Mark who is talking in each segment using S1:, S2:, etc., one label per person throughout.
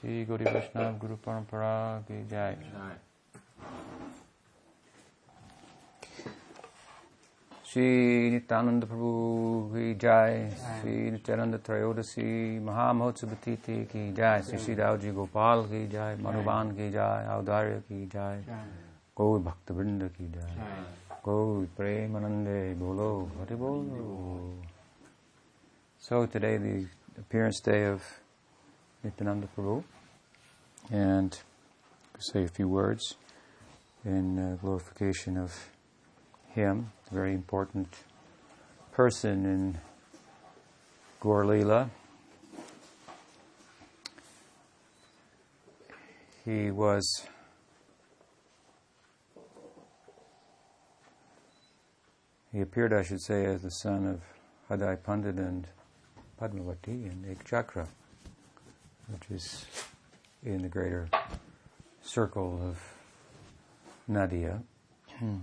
S1: श्री गौरी वैष्णव गुरु परंपरा की जय। श्री नित्यानंद प्रभु की जय, श्री नित्यानंद त्रयोदशी महामहोत्सव तिथि की जय, श्री श्री राव जी गोपाल की जय, मनुबान की जय, औदार्य की जय कोई भक्त वृंद की जय कोई प्रेमानंदे बोलो, हरि बोलो। So today, the appearance day of Nityananda Prabhu and say a few words in uh, glorification of him, a very important person in Gaur Leela. He was he appeared, I should say, as the son of Hadai Pandit and Padmavati in Ek Chakra, which is in the greater circle of Nadia. Hmm.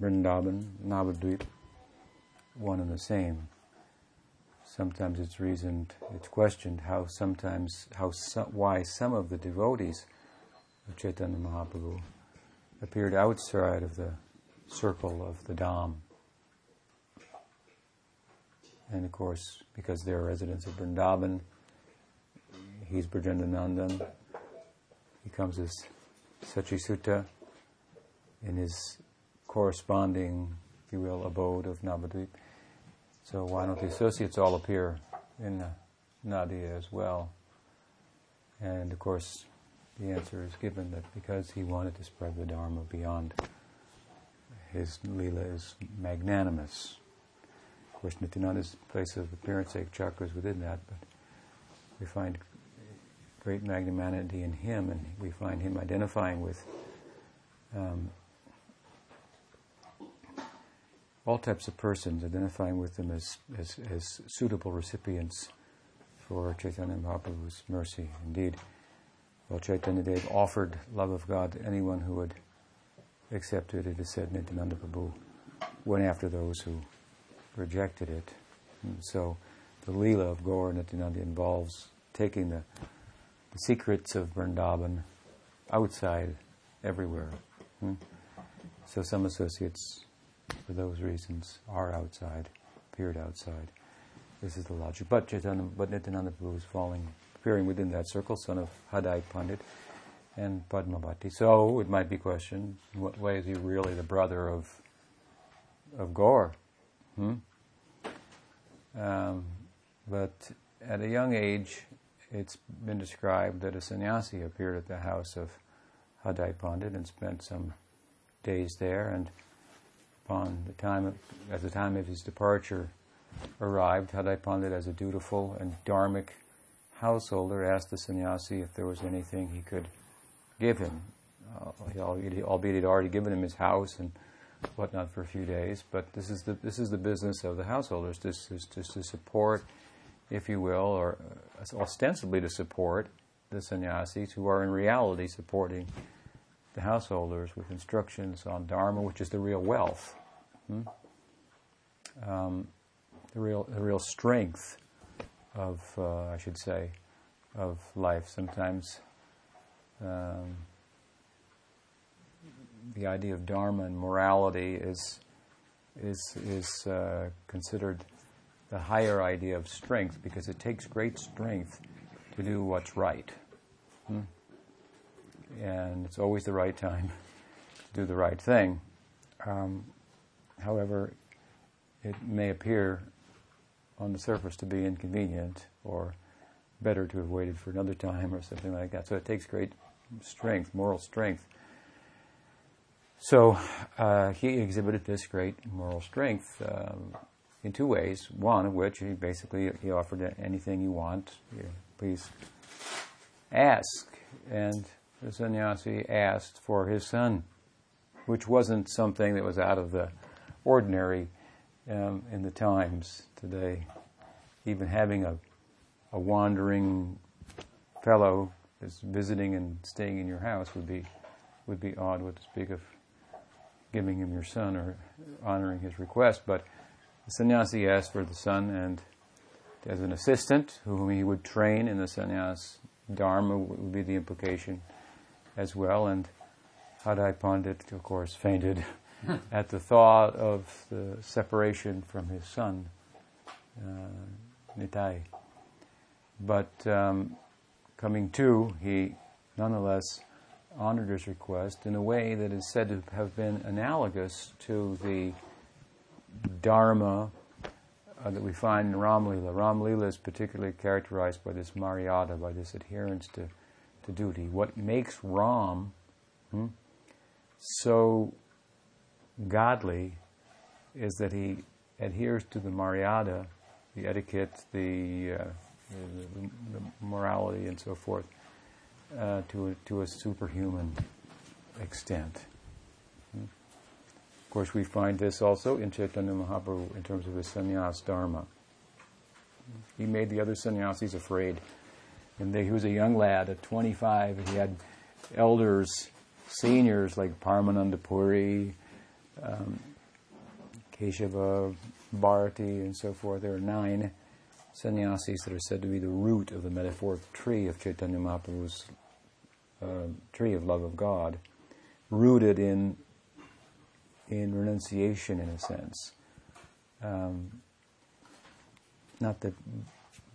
S1: Vrindavan, Navadvip, one and the same. Sometimes it's reasoned, it's questioned how sometimes, how why some of the devotees of Chaitanya Mahaprabhu appeared outside of the circle of the Dham. And of course, because they're residents of Vrindavan, he's Brajendanandan. He comes as Sachisuta in his corresponding, if you will, abode of Navadvip. So why don't the associates all appear in Nadia as well? And of course, the answer is given that because he wanted to spread the Dharma beyond, his Leela is magnanimous. Of course, Nityananda's place of appearance, Ek Chakra's within that, but we find great magnanimity in him, and we find him identifying with um, all types of persons, identifying with them as, as, as suitable recipients for Chaitanya Mahaprabhu's mercy. Indeed, while Chaitanya Dev offered love of God to anyone who would accept it, it is said Nityananda Prabhu went after those who rejected it. And so the Leela of Gaur and Nityananda involves taking the, the secrets of Vrindavan outside everywhere. Hmm? So some associates for those reasons, are outside, appeared outside. This is the logic. But Chaitanya, but Nityananda Prabhu is falling, appearing within that circle, son of Hadai Pandit and Padmavati. So it might be questioned, in what way is he really the brother of of Gaur? Hmm? Um, but at a young age, it's been described that a sannyasi appeared at the house of Hadai Pandit and spent some days there and upon the time of, at the time of his departure arrived, Hadai Pandit, as a dutiful and dharmic householder, asked the sannyasi if there was anything he could give him. Uh, albeit he'd already given him his house and whatnot for a few days, but this is the this is the business of the householders, just to, to support, if you will, or uh, ostensibly to support the sannyasis who are in reality supporting the householders with instructions on dharma, which is the real wealth. Hmm? Um, the real, the real strength of, uh, I should say, of life. Sometimes um, the idea of dharma and morality is is is uh, considered the higher idea of strength because it takes great strength to do what's right. Hmm? And it's always the right time to do the right thing. Um, However, it may appear on the surface to be inconvenient or better to have waited for another time or something like that. So it takes great strength, moral strength. So uh, he exhibited this great moral strength um, in two ways. One of which he basically he offered anything you want, please ask. And the sannyasi asked for his son, which wasn't something that was out of the ordinary um, in the times today. Even having a, a wandering fellow that's visiting and staying in your house would be would be odd. What to speak of giving him your son or honoring his request. But the sannyasi asked for the son, and as an assistant, whom he would train in the sannyas dharma would be the implication as well. And Hadai Pandit, of course, fainted at the thought of the separation from his son, uh, Nitai. But um, coming to, he nonetheless his request in a way that is said to have been analogous to the Dharma uh, that we find in Ramlila. Ramlila is particularly characterized by this Maryada, by this adherence to, to duty. What makes Ram hmm, so godly is that he adheres to the Maryada, the etiquette, the, uh, the, the, morality, and so forth, uh, to, a, to a superhuman extent. Of course, we find this also in Chaitanya Mahaprabhu in terms of his sannyas dharma. He made the other sannyasis afraid. And they, he was a young lad at 25. He had elders, seniors like Paramananda Puri, um, Keshava, Bharati, and so forth. There are nine sannyasis that are said to be the root of the metaphoric tree of Chaitanya Mahaprabhu's uh, tree of love of God, rooted in in renunciation, in a sense. Um, not that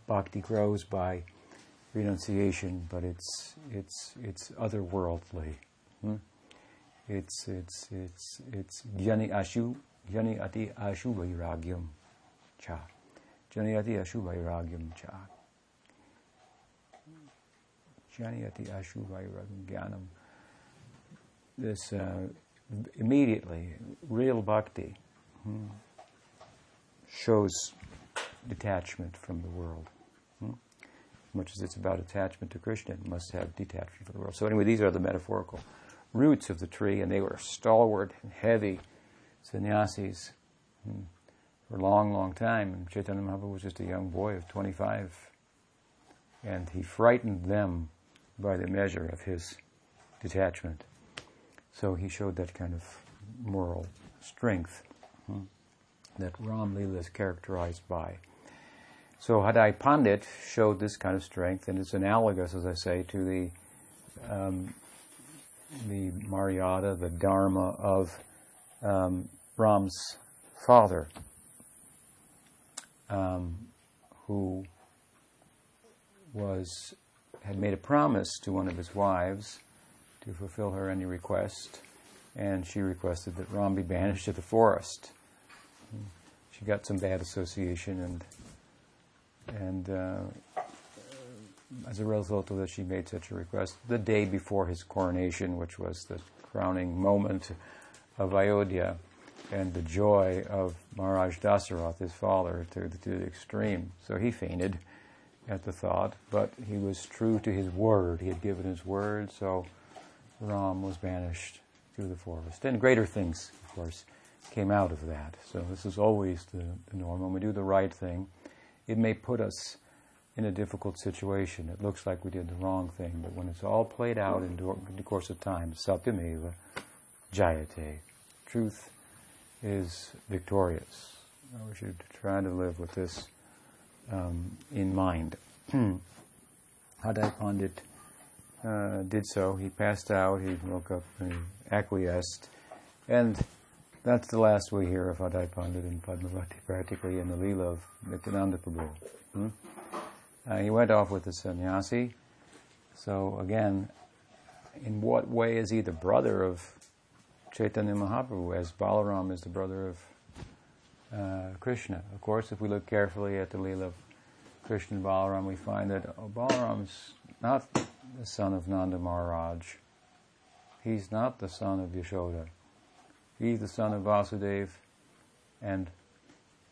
S1: bhakti grows by renunciation, but it's it's it's otherworldly. Hmm? It's it's it's it's jnani ashu jnani ati ashu vairagyam cha jnani ati ashu vairagyam cha jnani ati ashu vairagyam. This uh, immediately real bhakti hmm, shows detachment from the world. Hmm? As much as it's about attachment to Krishna, it must have detachment from the world. So anyway, these are the metaphorical roots of the tree, and they were stalwart and heavy sannyasis hmm, for a long, long time. And Chaitanya Mahaprabhu was just a young boy of 25, and he frightened them by the measure of his detachment. So he showed that kind of moral strength hmm, that Ram Lila is characterized by. So Hadai Pandit showed this kind of strength, and it's analogous, as I say, to the um, the Maryada, the Dharma of um, Ram's father, um, who was had made a promise to one of his wives to fulfill her any request, and she requested that Ram be banished to the forest. She got some bad association, and and uh, as a result of that, she made such a request the day before his coronation, which was the crowning moment of Ayodhya and the joy of Maharaj Dasarath, his father, to, to the extreme. So he fainted at the thought, but he was true to his word. He had given his word, so Ram was banished to the forest. And greater things, of course, came out of that. So this is always the, the norm. When we do the right thing, it may put us in a difficult situation. It looks like we did the wrong thing, but when it's all played out in, the course of time, satyameva jayate, truth is victorious. We should try to live with this um, in mind. Hadai Pandit uh, did so. He passed out, he woke up, and acquiesced. And that's the last we hear of Hadai Pandit and Padmavati, practically in the Leela of Nityananda Prabhu. Hmm? Uh, he went off with the sannyasi. So again, in what way is he the brother of Chaitanya Mahaprabhu, as Balaram is the brother of uh, Krishna? Of course, if we look carefully at the Leela of Krishna and Balaram, we find that oh, is not the son of Nanda Maharaj. He's not the son of Yashoda. He's the son of Vasudeva and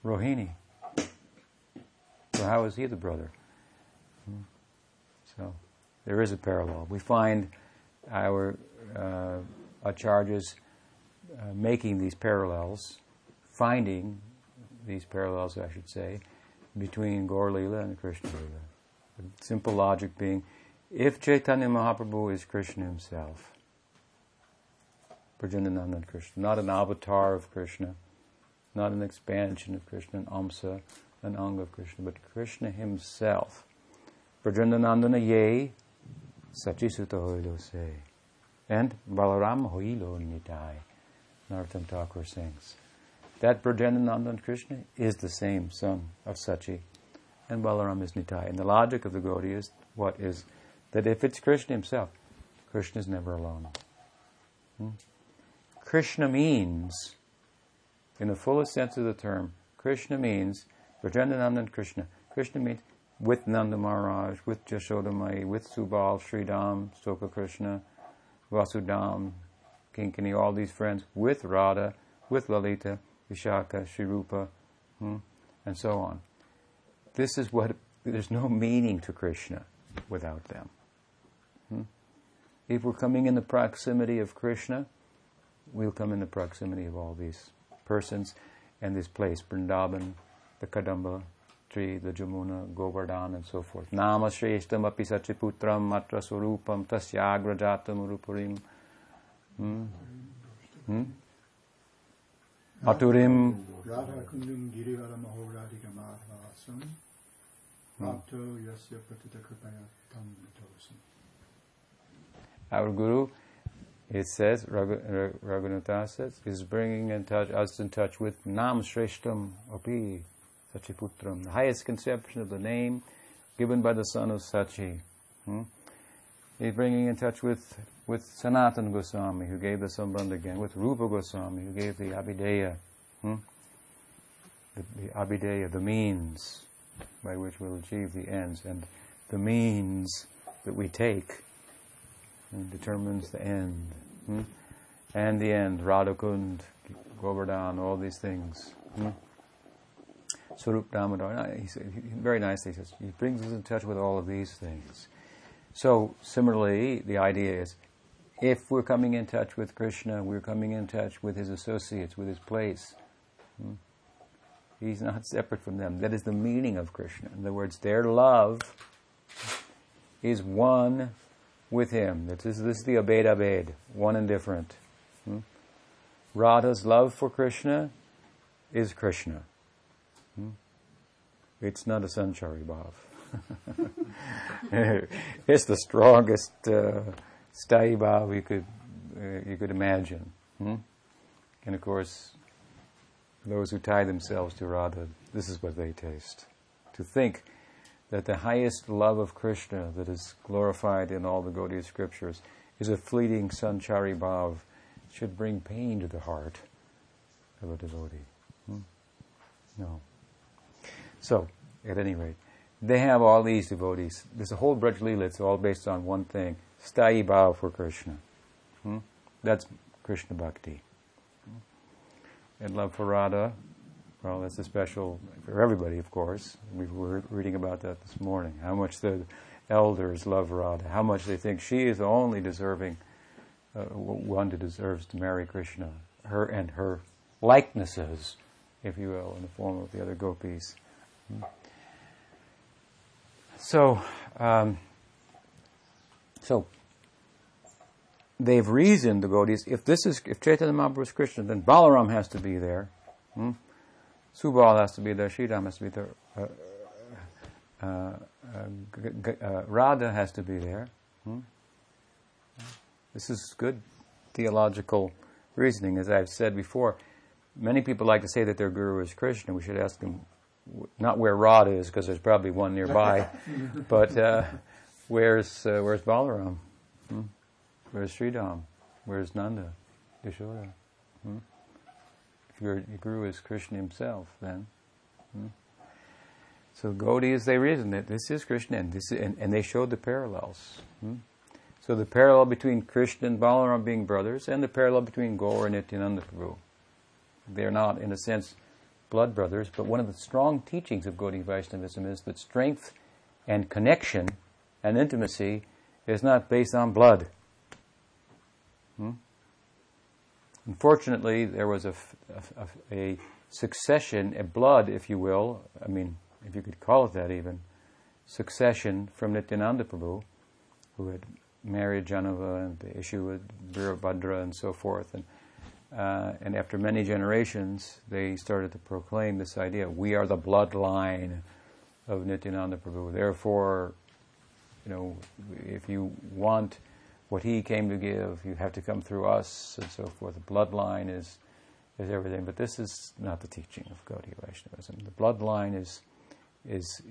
S1: Rohini. So how is he the brother? Hmm. So there is a parallel. We find our uh, acharyas uh, making these parallels, finding these parallels, I should say, between Gaur and Krishna Lila. The simple logic being, if Chaitanya Mahaprabhu is Krishna himself, Prajanananda Krishna, not an avatar of Krishna, not an expansion of Krishna, an Amsa, an anga of Krishna, but Krishna himself. Brajandanandana ye, Sachisuta hoilo se. And Balaram hoilo nitai. Narottam Thakur sings. That Brajandanandan Krishna is the same son of Sachi, and Balaram is Nitai. And the logic of the Gaudiya is what is that if it's Krishna himself, Krishna is never alone. Hmm? Krishna means, in the fullest sense of the term, Krishna means Brajandanandan Krishna. Krishna means with Nanda Maharaj, with Jashodamai, with Subal, Sridham, Stoka Krishna, Vasudham, Kinkani, all these friends, with Radha, with Lalita, Vishaka, Shrirupa, hmm, and so on. This is what, there's no meaning to Krishna without them. Hmm? If we're coming in the proximity of Krishna, we'll come in the proximity of all these persons and this place, Vrindavan, the Kadamba tree, the Jamuna, Govardhan, and so forth. Nama Shreshtam api sachiputram matra surupam tasyagra urupurim. Hmm? Hmm? Aturim.
S2: Radha kundum girivara mahoradika. Bhakto yasya patita kripaya tam
S1: Our Guru, it says, Raghunatha says, is bringing in touch, us in touch with Nam Shreshtam Api Sachiputram, the highest conception of the name given by the son of Sachi. Hmm? He's bringing in touch with, with Sanatan Goswami, who gave the Sambandha again, with Rupa Goswami, who gave the Abhideya, hmm? the, the Abhideya, the means by which we'll achieve the ends, and the means that we take determines the end. Hmm? And the end, Radhakund, Govardhan, all these things. Hmm? Sarup Damodar, he said, very nicely, he says, he brings us in touch with all of these things. So, similarly, the idea is if we're coming in touch with Krishna, we're coming in touch with his associates, with his place. Hmm? He's not separate from them. That is the meaning of Krishna. In other words, their love is one with him. This is, the Bhed Abhed, one and different. Hmm? Radha's love for Krishna is Krishna. Hmm? It's not a sanchari. it's the strongest uh, you could uh, you could imagine. Hmm? And of course, those who tie themselves to Radha, this is what they taste. To think that the highest love of Krishna that is glorified in all the Gaudiya scriptures is a fleeting sanchari bhav should bring pain to the heart of a devotee. Hmm? No. So, at any rate, they have all these devotees. There's a whole Braj Leela, it's all based on one thing Sthayi Bhav for Krishna. Hmm? That's Krishna Bhakti. Hmm? And love for Radha, well, that's a special for everybody, of course. We were reading about that this morning. How much the elders love Radha, how much they think she is the only deserving uh, one who deserves to marry Krishna. Her and her likenesses, if you will, in the form of the other gopis. So, um, so they've reasoned the devotees. If this is if Chaitanya Mahaprabhu is Krishna, then Balaram has to be there. Hmm? Subal has to be there. Sridham has to be there. Uh, uh, uh uh, Radha has to be there. Hmm? This is good theological reasoning, as I've said before. Many people like to say that their guru is Krishna. We should ask them not where Radha is, because there's probably one nearby, but uh, where's uh, where's Balaram? Hmm? Where's Sridham? Where's Nanda? Yashoda? Hmm? If your, your guru is Krishna himself, then. Hmm? So Gaudiyas, they reason that this is Krishna, and this is, and, and they showed the parallels. Hmm? So the parallel between Krishna and Balaram being brothers, and the parallel between Gaur and Nityananda Prabhu. They're not, in a sense, blood brothers, but one of the strong teachings of Gaudiya Vaishnavism is that strength and connection and intimacy is not based on blood. Hmm? Unfortunately, there was a, a, a, succession, a blood, if you will, I mean, if you could call it that even, succession from Nityananda Prabhu, who had married Jahnava and the issue with Virabhadra and so forth. And uh, and after many generations, they started to proclaim this idea: we are the bloodline of Nityananda Prabhu. Therefore, you know, if you want what he came to give, you have to come through us, and so forth. The bloodline is is everything, but this is not the teaching of Gaudiya Vaishnavism. The bloodline is is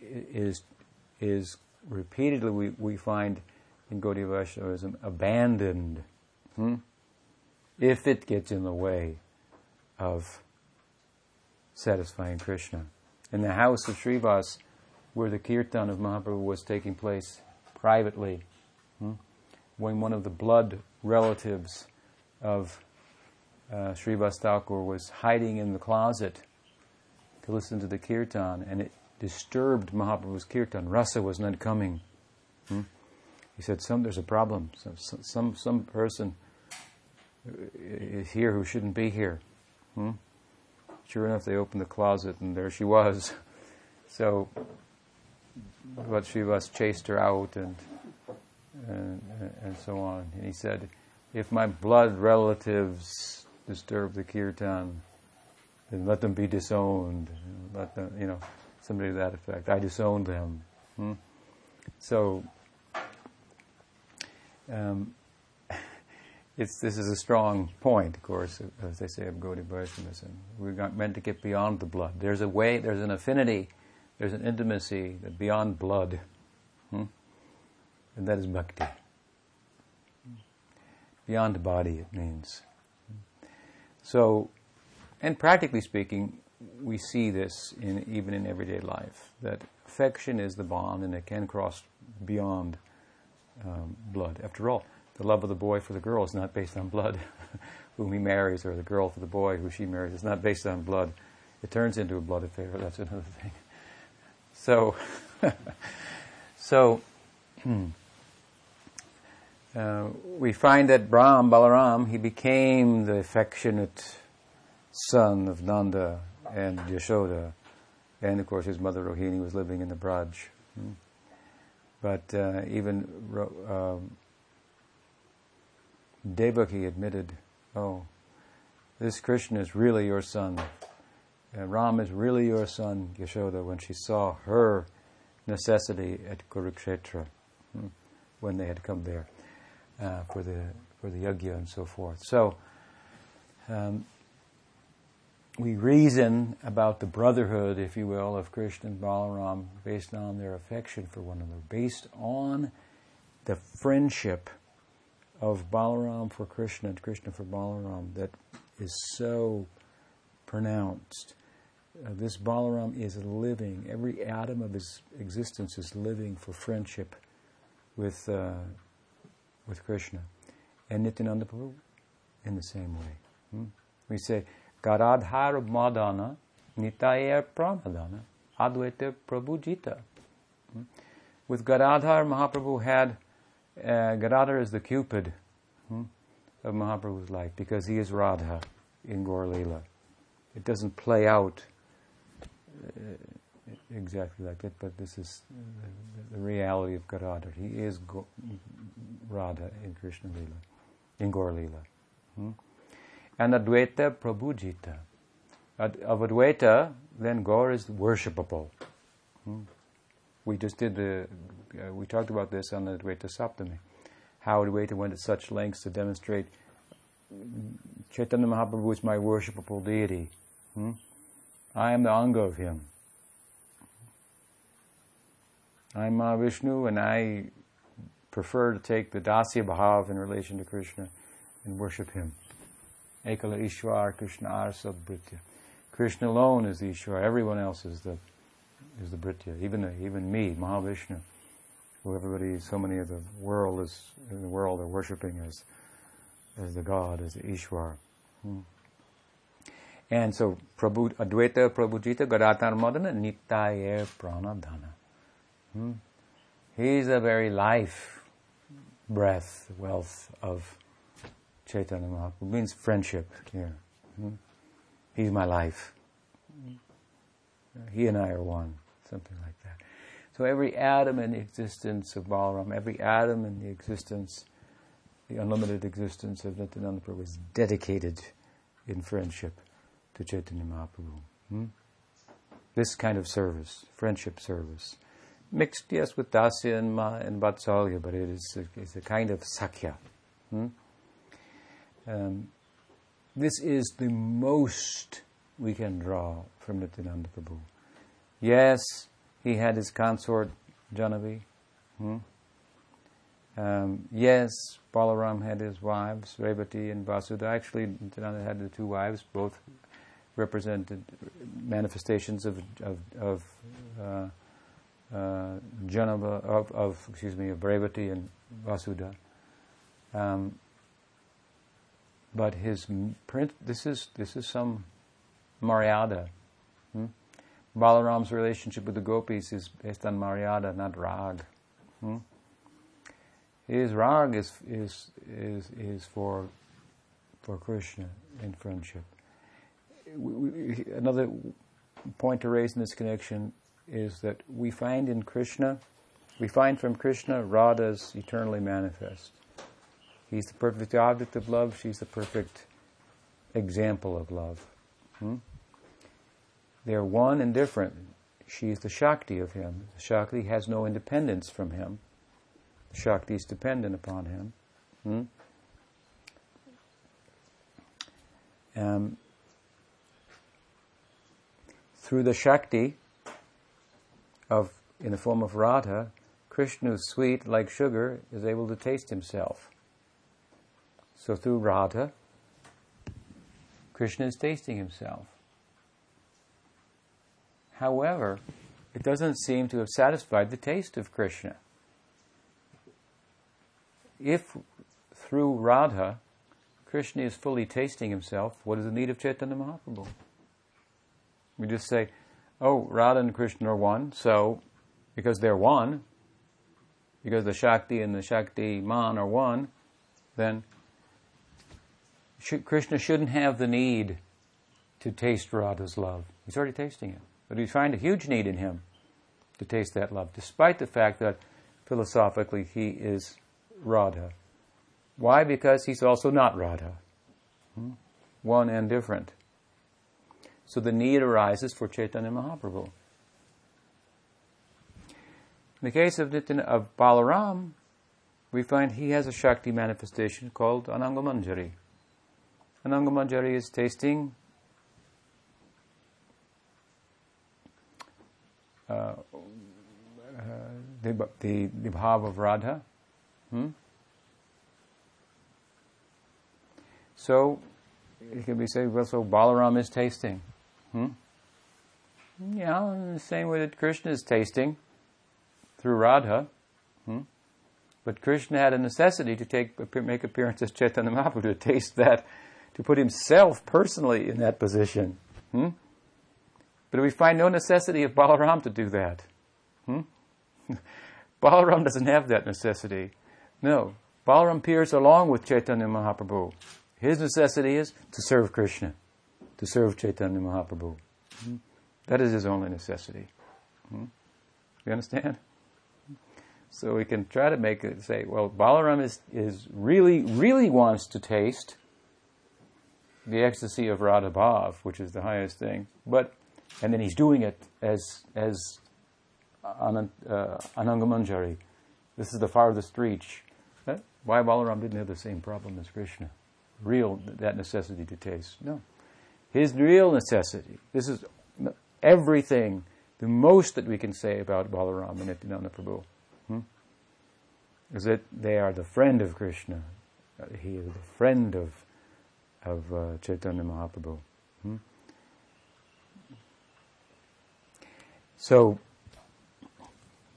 S1: is is repeatedly we, we find in Gaudiya Vaishnavism abandoned. Hmm? If it gets in the way of satisfying Krishna. In the house of Srivas, where the kirtan of Mahaprabhu was taking place privately, hmm, when one of the blood relatives of uh, Srivas Thakur was hiding in the closet to listen to the kirtan, and it disturbed Mahaprabhu's kirtan. Rasa was not coming. Hmm? He said, "Some there's a problem. Some some some person." Is here who shouldn't be here. Hmm? Sure enough, they opened the closet and there she was. So, but Srivas chased her out and, and, and so on. And he said, if my blood relatives disturb the kirtan, then let them be disowned. Let them, you know, somebody to that effect. I disowned them. Hmm? So, um, it's, this is a strong point, of course, as they say of Gaudiya Vaishnavism. We're meant to get beyond the blood. There's a way, there's an affinity, there's an intimacy that beyond blood, hmm? and that is bhakti. Beyond body, it means. So, and practically speaking, we see this in, even in everyday life, that affection is the bond and it can cross beyond um, blood. After all, the love of the boy for the girl is not based on blood, whom he marries, or the girl for the boy who she marries. It's not based on blood. It turns into a blood affair. That's another thing. So, so uh, we find that Brahm, Balaram, he became the affectionate son of Nanda and Yashoda, and of course his mother Rohini was living in the Braj. Hmm. But uh, even um, Devaki admitted, Oh, this Krishna is really your son. And Ram is really your son, Yashoda, when she saw her necessity at Kurukshetra, hmm, when they had come there uh, for the for the yajna and so forth. So um, we reason about the brotherhood, if you will, of Krishna and Balaram based on their affection for one another, based on the friendship of Balaram for Krishna and Krishna for Balaram that is so pronounced. Uh, this Balaram is living, every atom of his existence is living for friendship with, uh, with Krishna. And Nityananda Prabhu in the same way. Hmm? We say, Gadadhar Madana Nitaya Pranadhana Advaita Prabhujita. Hmm? With Gadadhar, Mahaprabhu had uh, Gadadhar is the Cupid hmm, of Mahaprabhu's life because he is Radha in Gaur Leela. It doesn't play out uh, exactly like that, but this is the, the reality of Gadadhar. He is Go- Radha in Krishna Leela, in Gaur Leela. Hmm? And Advaita Prabhujita. Ad- of Advaita, then Gaur is worshipable. Hmm? We just did the uh, we talked about this on the Advaita Saptami, how Advaita went to such lengths to demonstrate Chaitanya Mahaprabhu is my worshipable deity. Hmm? I am the Anga of him. I'm Mahavishnu and I prefer to take the Dasya Bhav in relation to Krishna and worship him. Ekala Ishwar Krishna Arsa Britya. Krishna alone is the Ishwar, everyone else is the is the Britya, even even me, Mahavishnu who everybody, so many of the world is in the world are worshiping as as the God, as the Ishwar. Hmm. And so Prabhu Advaita Prabhujita Gadadhar Madana Nitya Pranadhana. Hmm. He's the very life, breath, wealth of Chaitanya Mahaprabhu. means friendship here. Hmm. He's my life. He and I are one, something like that. So every atom in the existence of Balaram, every atom in the existence the unlimited existence of Nityananda Prabhu was dedicated in friendship to Chaitanya Mahaprabhu. Hmm? This kind of service, friendship service. Mixed, yes, with Dasya and, Ma, and Vatsalya, but it is a, it's a kind of Sakhya. Hmm? Um, this is the most we can draw from Nityananda Prabhu. Yes, he had his consort Jahnavi. Hmm? Um, yes, Balaram had his wives, Revati and Vasudha. Actually, Nityananda had the two wives, both represented manifestations of of, of uh, uh, Jahnava, of, of, excuse me, of Revati and Vasudha. Um, but his print, this is this is some Maryada. Hmm? Balaram's relationship with the gopis is based on Maryada, not Rag. Hmm? His Rag is, is, is, is for, for Krishna in friendship. Another point to raise in this connection is that we find in Krishna, we find from Krishna Radha's eternally manifest. He's the perfect object of love, she's the perfect example of love. Hmm? They're one and different. She's the Shakti of him. The Shakti has no independence from him. The Shakti is dependent upon him. Hmm? Um, through the Shakti of in the form of Radha, Krishna, sweet like sugar, is able to taste himself. So through Radha, Krishna is tasting himself. However, it doesn't seem to have satisfied the taste of Krishna. If through Radha, Krishna is fully tasting himself, what is the need of Chaitanya Mahaprabhu? We just say, oh, Radha and Krishna are one, so because they're one, because the Shakti and the Shakti Man are one, then Krishna shouldn't have the need to taste Radha's love. He's already tasting it. But we find a huge need in him to taste that love, despite the fact that philosophically he is Radha. Why? Because he's also not Radha. Hmm? One and different. So the need arises for Chaitanya Mahaprabhu. In the case of, Nityan, of Balaram, we find he has a Shakti manifestation called Anangamanjari. Anangamanjari is tasting uh, the, the, the bhav of Radha. Hmm? So, it can be said, well, so Balaram is tasting. Hmm? Yeah, in the same way that Krishna is tasting through Radha. Hmm? But Krishna had a necessity to take make appearances Chaitanya Mahaprabhu to taste that, to put himself personally in that position. Hmm? But we find no necessity of Balaram to do that. Hmm? Balaram doesn't have that necessity. No. Balaram appears along with Chaitanya Mahaprabhu. His necessity is to serve Krishna, to serve Chaitanya Mahaprabhu. Hmm? That is his only necessity. Hmm? You understand? So we can try to make it say, well, Balaram is, is really, really wants to taste the ecstasy of Radha Bhav, which is the highest thing. But and then he's doing it as as Anand, uh, Anangamanjari. This is the farthest reach. Why Balaram didn't have the same problem as Krishna? Real that necessity to taste. No, his real necessity. This is everything. The most that we can say about Balaram and Nityananda Prabhu hmm, is that they are the friend of Krishna. Uh, he is the friend of of uh, Chaitanya Mahaprabhu. Hmm? So,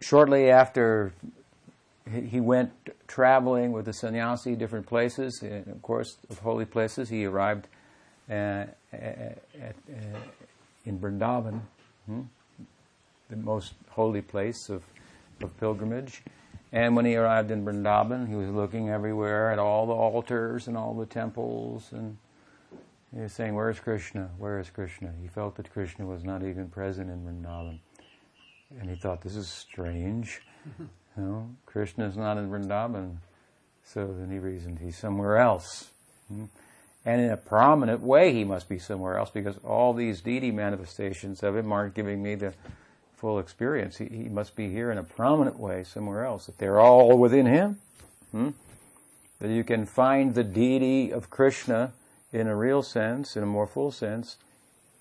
S1: shortly after he went traveling with the sannyasi different places, of course, of holy places, he arrived uh, at, at, uh, in Vrindavan, hmm? the most holy place of, of pilgrimage. And when he arrived in Vrindavan, he was looking everywhere at all the altars and all the temples, and he was saying, Where's Krishna? Where is Krishna? He felt that Krishna was not even present in Vrindavan. And he thought, this is strange. you know, Krishna is not in Vrindavan. So then he reasoned he's somewhere else. Hmm? And in a prominent way, he must be somewhere else because all these deity manifestations of him aren't giving me the full experience. He, he must be here in a prominent way somewhere else. That they're all within him. Hmm? That you can find the deity of Krishna in a real sense, in a more full sense,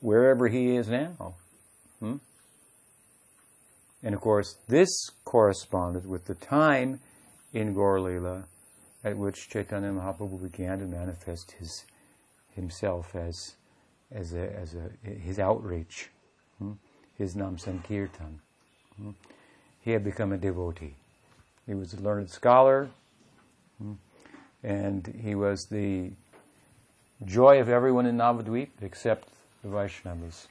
S1: wherever he is now. Hmm? And of course, this corresponded with the time in Gaur at which Chaitanya Mahaprabhu began to manifest his himself as as a, as a his outreach, hmm? his Nam Sankirtan. Hmm? He had become a devotee. He was a learned scholar, hmm? and he was the joy of everyone in Navadvip except the Vaishnavas.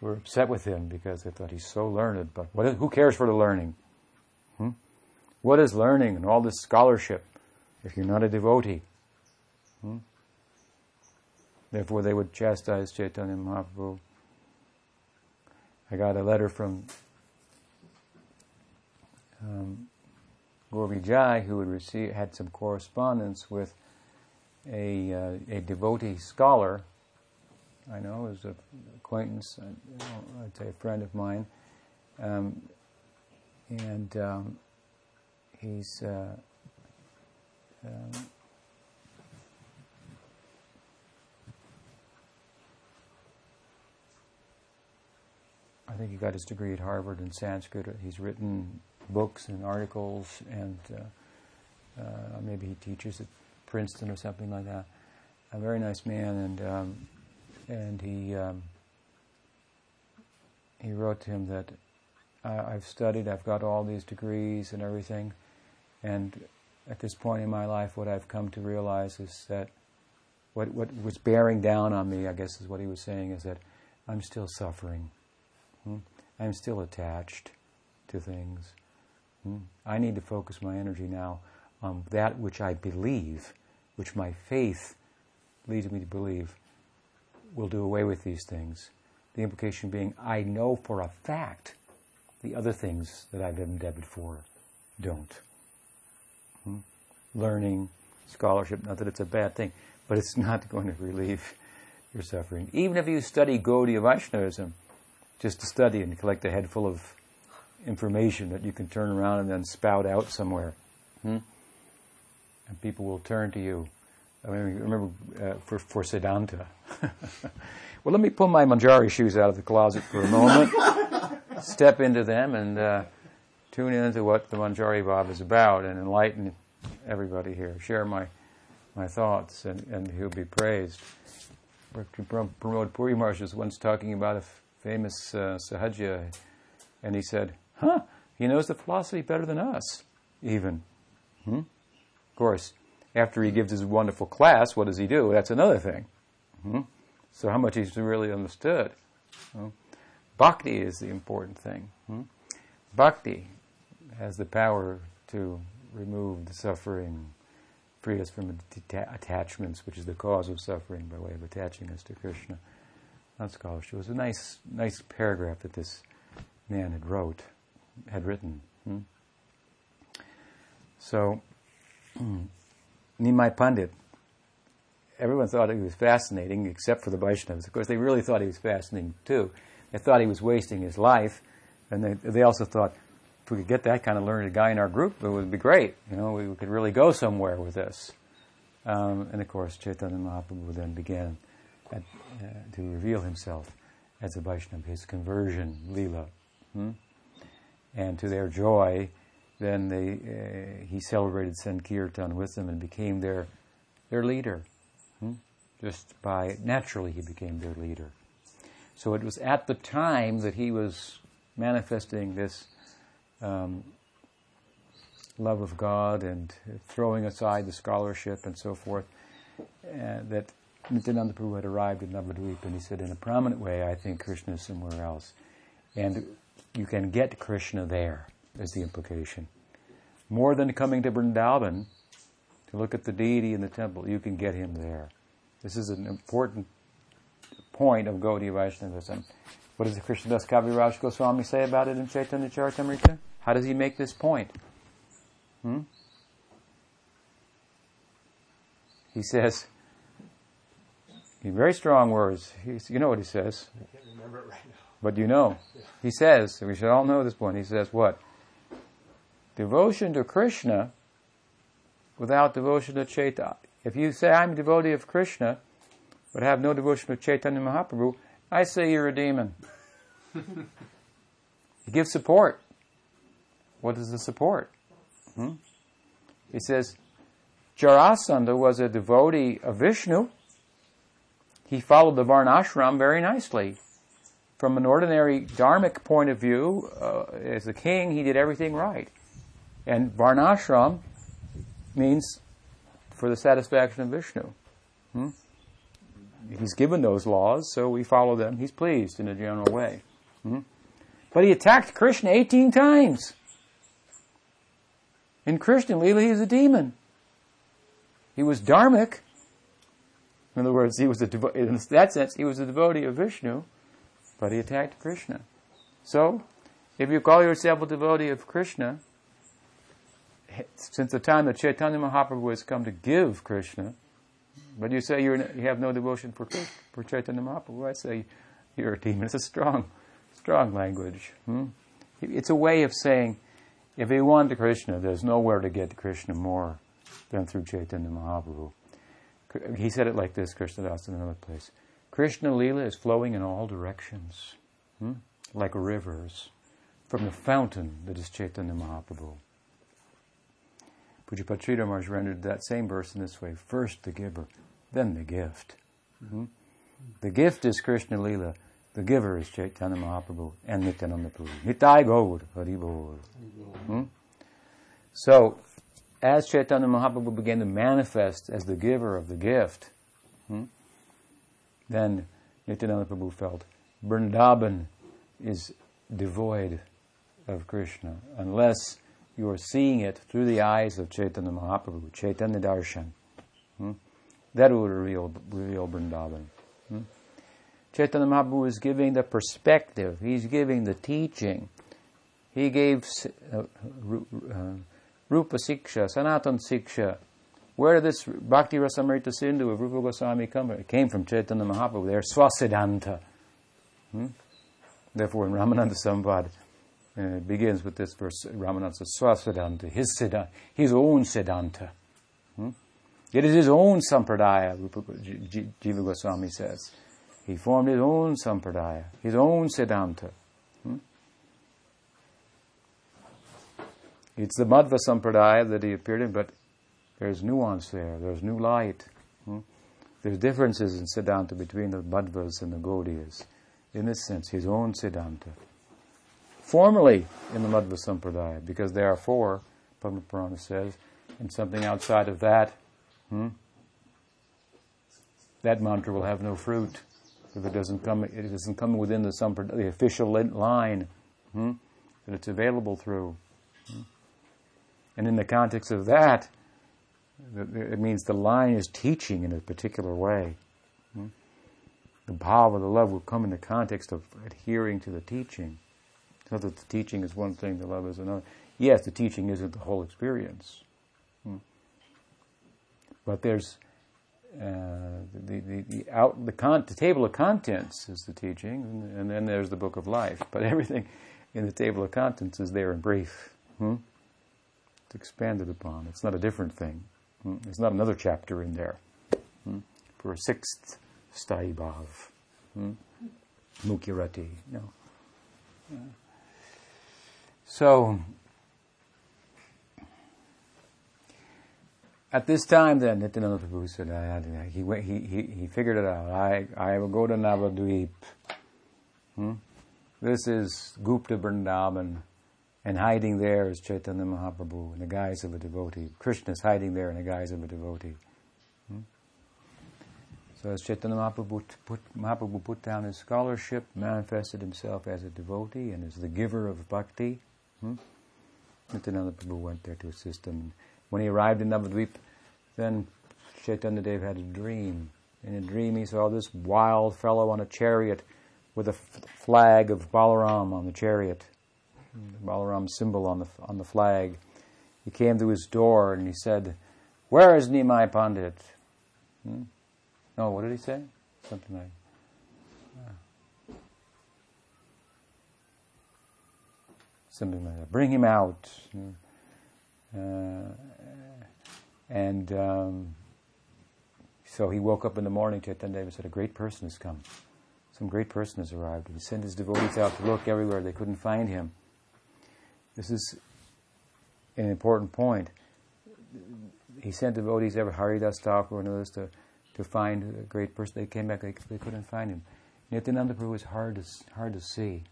S1: Were upset with him because they thought he's so learned, but who cares for the learning? Hmm? What is learning and all this scholarship if you're not a devotee? Hmm? Therefore, they would chastise Chaitanya Mahaprabhu. I got a letter from um, Jai, who had received, had some correspondence with a, uh, a devotee scholar. I know, was an acquaintance, I'd say a friend of mine. Um, and um, he's uh, um, I think he got his degree at Harvard in Sanskrit. He's written books and articles, and uh, uh, maybe he teaches at Princeton or something like that. A very nice man, and um, and he um, he wrote to him that I've studied, I've got all these degrees and everything, and at this point in my life, what I've come to realize is that what what was bearing down on me, I guess, is what he was saying, is that I'm still suffering. Hmm? I'm still attached to things. Hmm? I need to focus my energy now on that which I believe, which my faith leads me to believe will do away with these things. The implication being, I know for a fact the other things that I've been indebted for don't. Hmm? Learning, scholarship, not that it's a bad thing, but it's not going to relieve your suffering. Even if you study Gaudiya Vaishnavism, just to study and collect a head full of information that you can turn around and then spout out somewhere. Hmm? And people will turn to you. I mean, remember uh, for, for Siddhanta. well, let me pull my Manjari shoes out of the closet for a moment, step into them, and uh, tune into what the Manjari Bhava is about and enlighten everybody here. Share my, my thoughts, and, and he'll be praised. Pramod Puri Maharaj was once talking about a famous uh, Sahaja, and he said, huh, he knows the philosophy better than us, even. Hmm? Of course, after he gives his wonderful class, what does he do? That's another thing. Hmm? So how much he's really understood. Bhakti is the important thing. Hmm? Bhakti has the power to remove the suffering, free us from attachments, which is the cause of suffering by way of attaching us to Krishna not scholarship. It was a nice, nice paragraph that this man had wrote, had written. Hmm? So, Nimai Pandit, everyone thought he was fascinating, except for the Vaishnavas. Of course, they really thought he was fascinating too. They thought he was wasting his life, and they, they also thought if we could get that kind of learned guy in our group, it would be great. You know, we, could really go somewhere with this. Um, and of course, Chaitanya Mahaprabhu then began at, uh, to reveal himself as a Vaishnava, his conversion, Leela. Hmm? And to their joy, then they, uh, he celebrated Sankirtan with them and became their, their leader. Hmm? Just by, naturally, he became their leader. So it was at the time that he was manifesting this um, love of God and throwing aside the scholarship and so forth, uh, that Nityananda Prabhu had arrived in Navadvip and he said, in a prominent way, I think Krishna is somewhere else. And you can get Krishna there, is the implication. More than coming to Vrindavan to look at the deity in the temple, you can get him there. This is an important point of Gaudiya Vaishnavism. What does the Krishnadas Kaviraj Goswami say about it in Chaitanya Charitamrita? How does he make this point? Hmm? he says, in very strong words, he's, you know what he says,
S3: I can't remember it right now.
S1: but you know. He says, we should all know this point, he says what? Devotion to Krishna without devotion to Chaitanya. If you say, I'm a devotee of Krishna, but have no devotion to Chaitanya Mahaprabhu, I say you're a demon. he gives support. What is the support? Hmm? He says, Jarasandha was a devotee of Vishnu. He followed the Varnashram very nicely. From an ordinary dharmic point of view, uh, as a king, he did everything right. And Varnashram means for the satisfaction of Vishnu. Hmm? He's given those laws, so we follow them. He's pleased in a general way. Hmm? But he attacked Krishna 18 times. In Krishna Lila, he's a demon. He was dharmic. In other words, he was a devo- in that sense, he was a devotee of Vishnu, but he attacked Krishna. So, if you call yourself a devotee of Krishna, since the time that Chaitanya Mahaprabhu has come to give Krishna, but you say you have no devotion for Krishna, for Chaitanya Mahaprabhu, I say you're a demon. It's a strong, strong language. Hmm? It's a way of saying, if you want to Krishna, there's nowhere to get to Krishna more than through Chaitanya Mahaprabhu. He said it like this, Krishnadas in another place. Krishna Lila is flowing in all directions, hmm? like rivers, from the fountain that is Chaitanya Mahaprabhu. Pujapat Sridhar Maharaj rendered that same verse in this way first the giver, then the gift. Hmm? The gift is Krishna Lila, the giver is Chaitanya Mahaprabhu and Nityananda Prabhu. Nitai Gaur Haribol. Hmm? So, as Chaitanya Mahaprabhu began to manifest as the giver of the gift, hmm, then Nityananda Prabhu felt Vrindavan is devoid of Krishna unless you are seeing it through the eyes of Chaitanya Mahaprabhu, Chaitanya Darshan. Hmm? That will reveal, reveal Vrindavan. Hmm? Chaitanya Mahaprabhu is giving the perspective, he's giving the teaching. He gave uh, uh, Rupa Siksha, Sanatan Siksha. Where did this Bhakti Rasamrita Sindhu of Rupa Goswami come from? It came from Chaitanya Mahaprabhu. They're Swasiddhanta. Hmm? Therefore, in Ramananda Samvad, uh, begins with this verse, Ramananda Swasiddhanta, his, siddhanta, his own Siddhanta. Hmm? It is his own Sampradaya, Rupa Jiva Goswami says. He formed his own Sampradaya, his own Siddhanta. Hmm? It's the Madhva Sampradaya that he appeared in, but there's nuance there, there's new light. Hmm? There's differences in Siddhanta between the Madhvas and the Gaudiyas. In this sense, his own Siddhanta. Formally in the Madhva Sampradaya, because there are four, Purana says, and something outside of that, hmm? that mantra will have no fruit if it doesn't come, it doesn't come within the, Sampradaya, the official line hmm? that it's available through. Hmm? And in the context of that, it means the line is teaching in a particular way. Hmm? The bhava, the love, will come in the context of adhering to the teaching. It's not that the teaching is one thing, the love is another. Yes, the teaching isn't the whole experience. Hmm? But there's uh, the, the, the, out, the, con- the table of contents is the teaching, and, and, then there's the book of life. But everything in the table of contents is there in brief. Hmm? It's expanded upon. It's not a different thing. Hmm? There's not another chapter in there hmm? for a sixth sthai bhav. Hmm? Mukhya-rati. No. Yeah. So, at this time, then, Nityananda Prabhu said, he, went, he, he, he figured it out. I, I will go to Navadvip. Hmm? This is Gupta Vrindavan, and hiding there is Chaitanya Mahaprabhu in the guise of a devotee. Krishna is hiding there in the guise of a devotee. Hmm? So as Chaitanya Mahaprabhu put, Mahaprabhu put down his scholarship, manifested himself as a devotee and as the giver of bhakti, hmm? Nityananda Prabhu went there to assist him. When he arrived in Navadvip, then Chaitanya Dev had a dream. In a dream, he saw this wild fellow on a chariot with a f- flag of Balaram on the chariot, the Balaram symbol on the on the flag. He came to his door and he said, "Where is Nimai Pandit?" Hmm? No, what did he say? Something like. Something like that. Bring him out. Uh, and um, so he woke up in the morning, Chaitanya Deva said, A great person has come. Some great person has arrived. He sent his devotees out to look everywhere. They couldn't find him. This is an important point. He sent devotees ever Haridas Thakur and others to, to find a great person. They came back, they, they couldn't find him. Nityananda Prabhu is hard to, hard to see,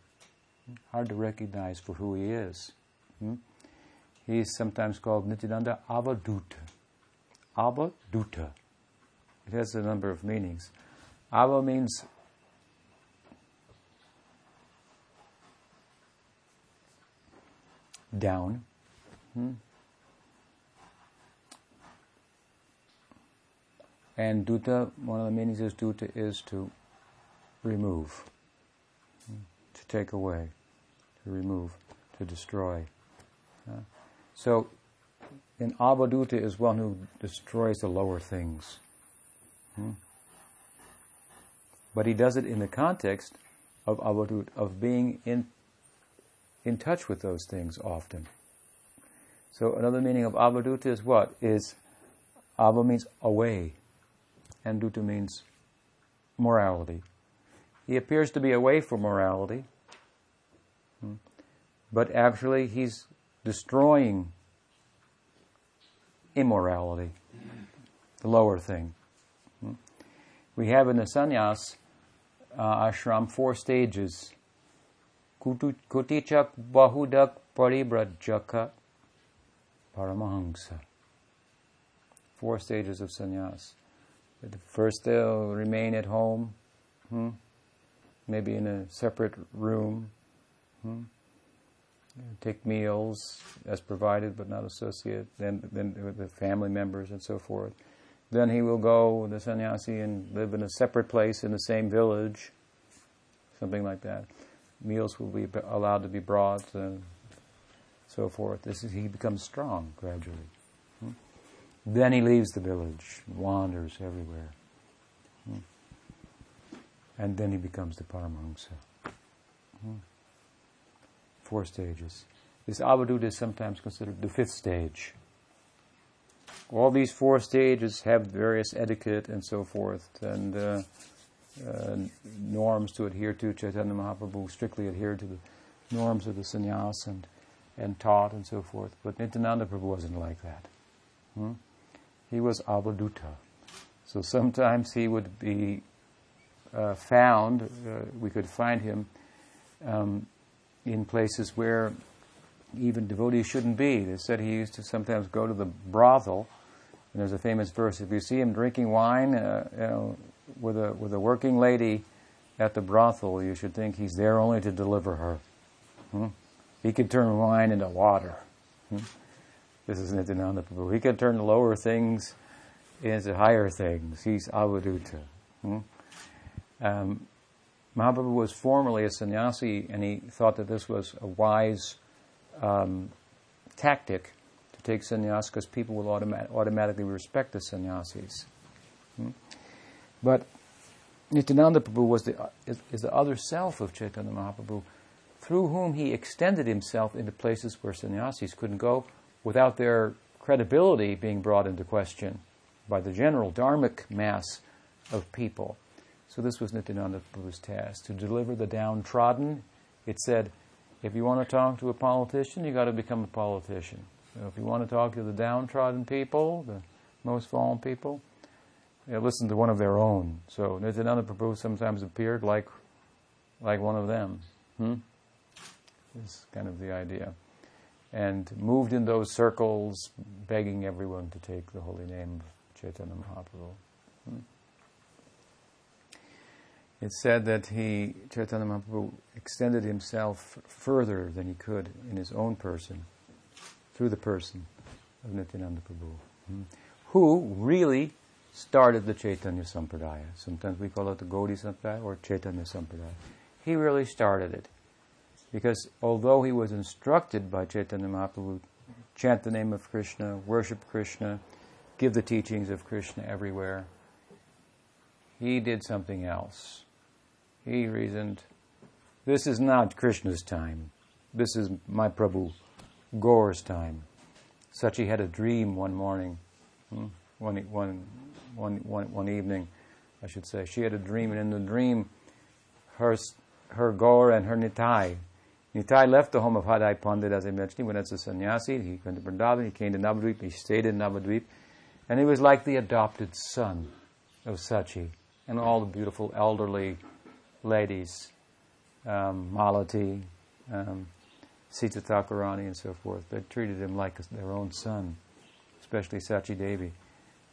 S1: hard to recognize for who he is. Hmm? He's sometimes called Nityananda Avaduta. Avaduta. It has a number of meanings. Ava means down. Hmm? And duta, one of the meanings of duta is to remove, hmm? to take away, to remove, to destroy. Uh, so, an avaduta is one who destroys the lower things. Hmm? But he does it in the context of avadut, of being in in touch with those things often. So another meaning of avaduta is what? Is ava means away, and duta means morality. He appears to be away from morality, but actually he's destroying immorality, the lower thing. We have in the sannyas uh, ashram four stages Kutichak Bahudak Paribrajaka Paramahansa. Four stages of sannyas. The first they'll remain at home, hmm? maybe in a separate room, hmm? take meals as provided but not associate. then, then with the family members and so forth. Then he will go, the sannyasi, and live in a separate place in the same village, something like that meals will be allowed to be brought and so forth. This is, he becomes strong gradually. Hmm? Then he leaves the village, wanders everywhere. Hmm? And then he becomes the Paramahansa. Hmm? Four stages. This Avaduta is sometimes considered the fifth stage. All these four stages have various etiquette and so forth, and uh, uh, norms to adhere to. Chaitanya Mahaprabhu strictly adhered to the norms of the sannyas and, and taught and so forth. But Nityananda Prabhu wasn't like that. Hmm? He was avaduta. So sometimes he would be uh, found, uh, we could find him um, in places where even devotees shouldn't be. They said he used to sometimes go to the brothel, and there's a famous verse: if you see him drinking wine, uh, you know, with a with a working lady at the brothel, you should think he's there only to deliver her. Hmm? He could turn wine into water. Hmm? This is Nityananda Prabhu. He could turn lower things into higher things. He's avaduta. Hmm? Um, Mahaprabhu was formerly a sannyasi, and he thought that this was a wise um, tactic to take sannyas because people will automat- automatically respect the sannyasis. Hmm? But Nityananda Prabhu was the, is, is the other self of Chaitanya Mahaprabhu, through whom he extended himself into places where sannyasis couldn't go without their credibility being brought into question by the general dharmic mass of people. So this was Nityananda Prabhu's task, to deliver the downtrodden. It said, if you want to talk to a politician, you got to become a politician. So if you want to talk to the downtrodden people, the most fallen people, you listen to one of their own. So Nityananda Prabhu sometimes appeared like, like one of them. Hmm? Is kind of the idea. And moved in those circles, begging everyone to take the holy name of Chaitanya Mahaprabhu. It's said that he, Chaitanya Mahaprabhu, extended himself further than he could in his own person, through the person of Nityananda Prabhu, hmm? who really started the Chaitanya Sampradaya. Sometimes we call it the Gaudiya Sampradaya or Chaitanya Sampradaya. He really started it. Because although he was instructed by Chaitanya Mahaprabhu, chant the name of Krishna, worship Krishna, give the teachings of Krishna everywhere, he did something else. He reasoned, this is not Krishna's time. This is my Prabhu, Gaura's time. Sachi had a dream one morning, hmm, one, one, one, one, one evening, I should say. She had a dream, and in the dream, her, her Gaur and her Nitai, Nitai left the home of Hadai Pandit, as I mentioned. He went as a sannyasi. He went to Vrindavan. He came to Navadvip. He stayed in Navadvip. And he was like the adopted son of Sachi and all the beautiful elderly ladies, um, Malati, um, Sita Thakurani, and so forth. They treated him like their own son, especially Sachi Devi.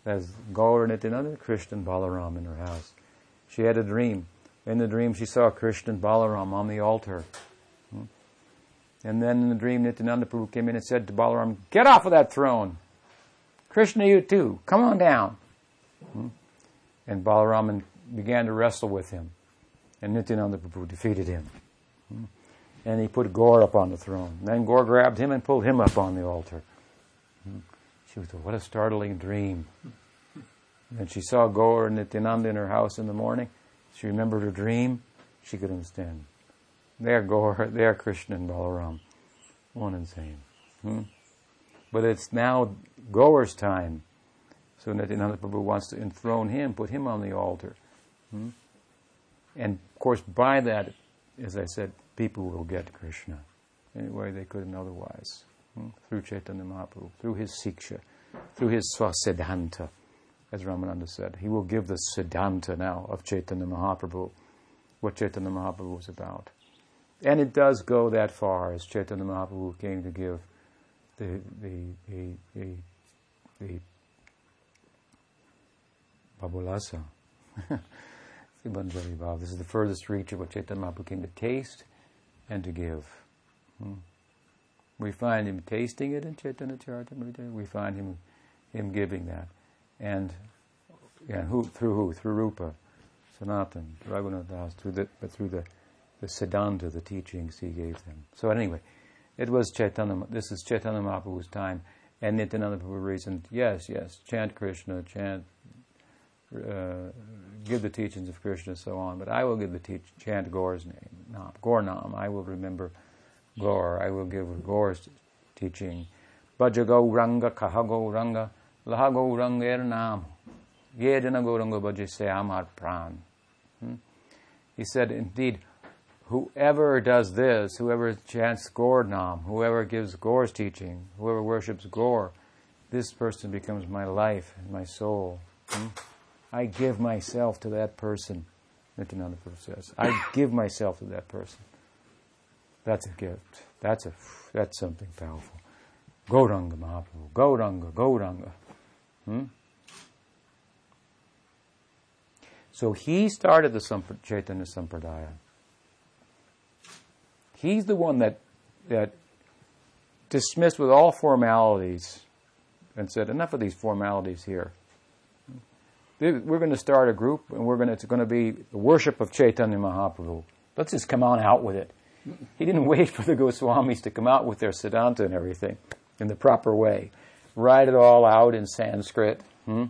S1: As Gaur Nityananda, Krishna Balaram in her house. She had a dream. In the dream, she saw Krishna Balaram on the altar. Hmm? And then in the dream, Nityananda Prabhu came in and said to Balaram, Get off of that throne! Krishna, you too, come on down. Hmm? And Balaraman began to wrestle with him. And Nityananda Prabhu defeated him. And he put Gaur up on the throne. Then Gaur grabbed him and pulled him up on the altar. She was, what a startling dream. And she saw Gaur and Nityananda in her house in the morning. She remembered her dream. She could understand. They are Gaur, they are Krishna and Balaram. One and same. Hmm? But it's now Gaur's time. So Nityananda Prabhu wants to enthrone him, put him on the altar. Hmm? And course, by that, as I said, people will get Krishna in a way they couldn't otherwise. Hmm? Through Chaitanya Mahaprabhu, through his Siksha, through his Swasiddhanta, as Ramananda said. He will give the Siddhanta now of Chaitanya Mahaprabhu, what Chaitanya Mahaprabhu was about. And it does go that far, as Chaitanya Mahaprabhu came to give the, the, the, the, the Bhavollasa. this is the furthest reach of what Chaitanya Mahaprabhu came to taste and to give. Hmm. We find him tasting it in Chaitanya Charitamrita. We find him him giving that, and yeah, who, through who? Through Rupa, Sanatan, Raghunath through the but through the the Siddhanta, the teachings he gave them. So anyway, it was Chaitanya. This is Chaitanya Mahaprabhu's time, and Nityananda Prabhu reasoned, yes, yes, chant Krishna, chant uh, give the teachings of Krishna and so on, but I will give the teach, chant Gaur's name, Nam, Gaur Nam. I will remember Gaur. I will give Gaur's teaching. Bhaja Gauranga Kaha Gauranga Laha Gauranga Er Nam Ye jana Gauranga Bhajase Amar Pran. Hmm? He said, indeed, whoever does this, whoever chants Gaur Nam, whoever gives Gaur's teaching, whoever worships Gaur, this person becomes my life and my soul. Hmm? I give myself to that person, Nityananda says. I give myself to that person. That's a gift. That's a that's something powerful. Gauranga Mahaprabhu. Gauranga, Gauranga. Hmm? So he started the Chaitanya Sampradaya. He's the one that that dismissed with all formalities and said, enough of these formalities here we're going to start a group and we're going to, it's going to be the worship of Chaitanya Mahaprabhu. Let's just come on out with it. He didn't wait for the Goswamis to come out with their Siddhanta and everything in the proper way. Write it all out in Sanskrit. Hmm?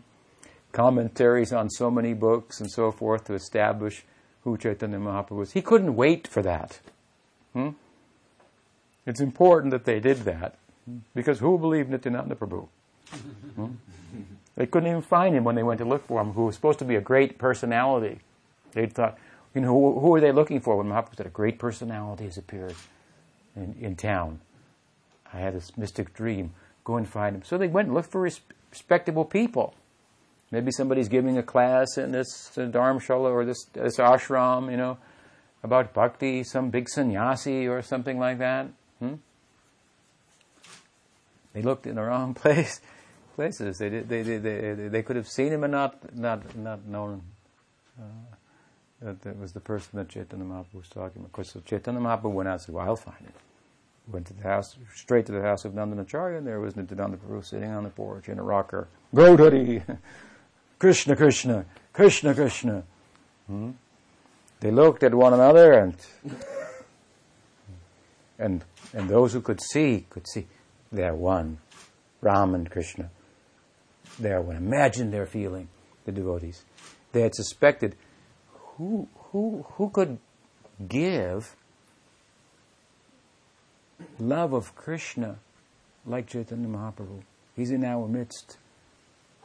S1: Commentaries on so many books and so forth to establish who Chaitanya Mahaprabhu was. He couldn't wait for that. Hmm? It's important that they did that because who believed Nityananda Prabhu? Hmm? They couldn't even find him when they went to look for him, who was supposed to be a great personality. They thought, you know, who, who are they looking for? When Mahaprabhu said, a great personality has appeared in, in town. I had this mystic dream. Go and find him. So they went and looked for res- respectable people. Maybe somebody's giving a class in this dharmshala or this, this ashram, you know, about bhakti, some big sannyasi or something like that. Hmm? They looked in the wrong place places. They, they, they, they, they could have seen him and not, not, not known uh, that it was the person that Chaitanya Mahaprabhu was talking about. Of course, Chaitanya Mahaprabhu went out and said, well, I'll find it. Went to the house, straight to the house of Nandanacharya, and there was Nityananda Prabhu sitting on the porch in a rocker. Gaudari! Krishna, Krishna, Krishna, Krishna. Hmm? They looked at one another and and and those who could see could see they're one. Ram and Krishna there when imagine their feeling, the devotees. They had suspected who, who, who could give love of Krishna like Chaitanya Mahaprabhu. He's in our midst.